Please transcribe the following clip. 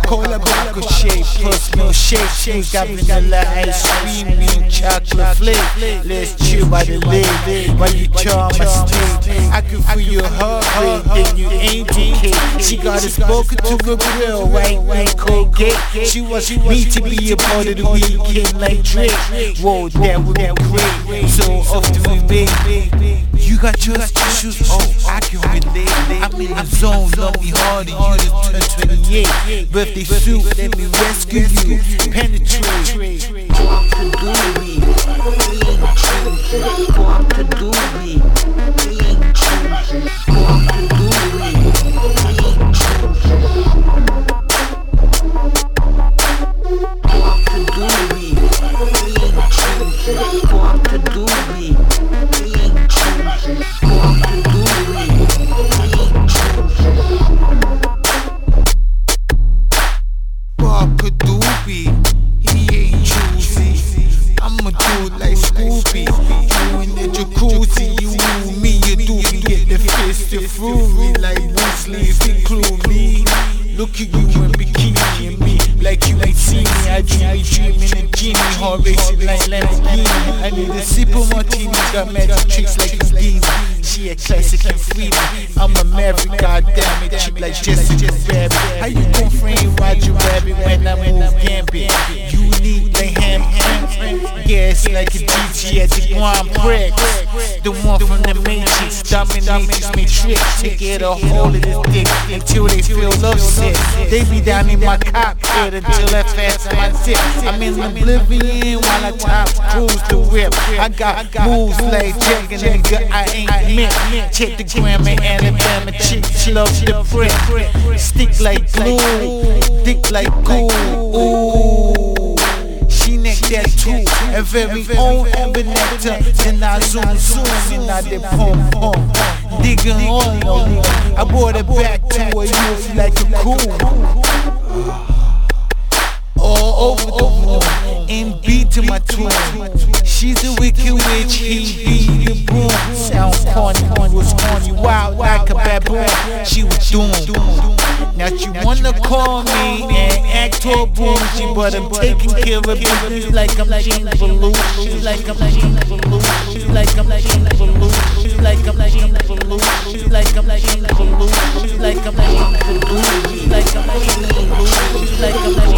Coca-Cola, Coca shape, plus milkshake Shake up vanilla ice cream, mint chocolate flake. Let's chill by the lake, while you charm my street I can feel your heart rate, then you ain't decay She got a spoken to a grill, white wine, Colgate She wants me to be a part of the weekend like Drake. Whoa, that would be great, so often we make you got your issues, oh, I can relate. I'm in the zone, love me harder. You just turned 28. Birthday suit, let me rescue you. Penetrate. Walk the doobie, we ain't choosing. Walk the doobie, we ain't Get the to fury like Bruce Lee, include me. Look at you in bikini and me, like you ain't seen me. I dream me dreaming a genie, heart racing like Lamborghini. I need a sip of martini, got magic tricks like Houdini. She a classic and freedom. I'm a maverick, goddamn it, chick like Jessica Rabbit. How you gon' frame Roger Rabbit when I move Gambit? You like a DJ at the Grand Prix. The one from the Matrix, dominatrix matrix to get a hold of this dick until they feel love sick. They be down in my cockpit until I fasten my tip. I'm in oblivion while I Tom Cruise the whip. I got moves like Jagger nigga I ain't meant. Check the grammar, Alabama chick, she love the brick. Stick like glue, dick like glue. Ooh. That too, and very own nectar. Then I zoom zoom and I did pump pump. Digging on I brought it back to a youth like a cool. All over the room, and beat to my tune. She's a wicked witch, he beat the broom. Sound corny, was corny, wild like a baboon. She was doomed. Now she wanna call me and act all bougie, but I'm taking care of business like I'm Gene Belushi. Like I'm Gene Belushi. Like I'm Gene Belushi. Like I'm Gene Belushi. Like I'm Gene Belushi. Like I'm Gene Belushi. Like I'm Gene Belushi. Like I'm Gene Belushi.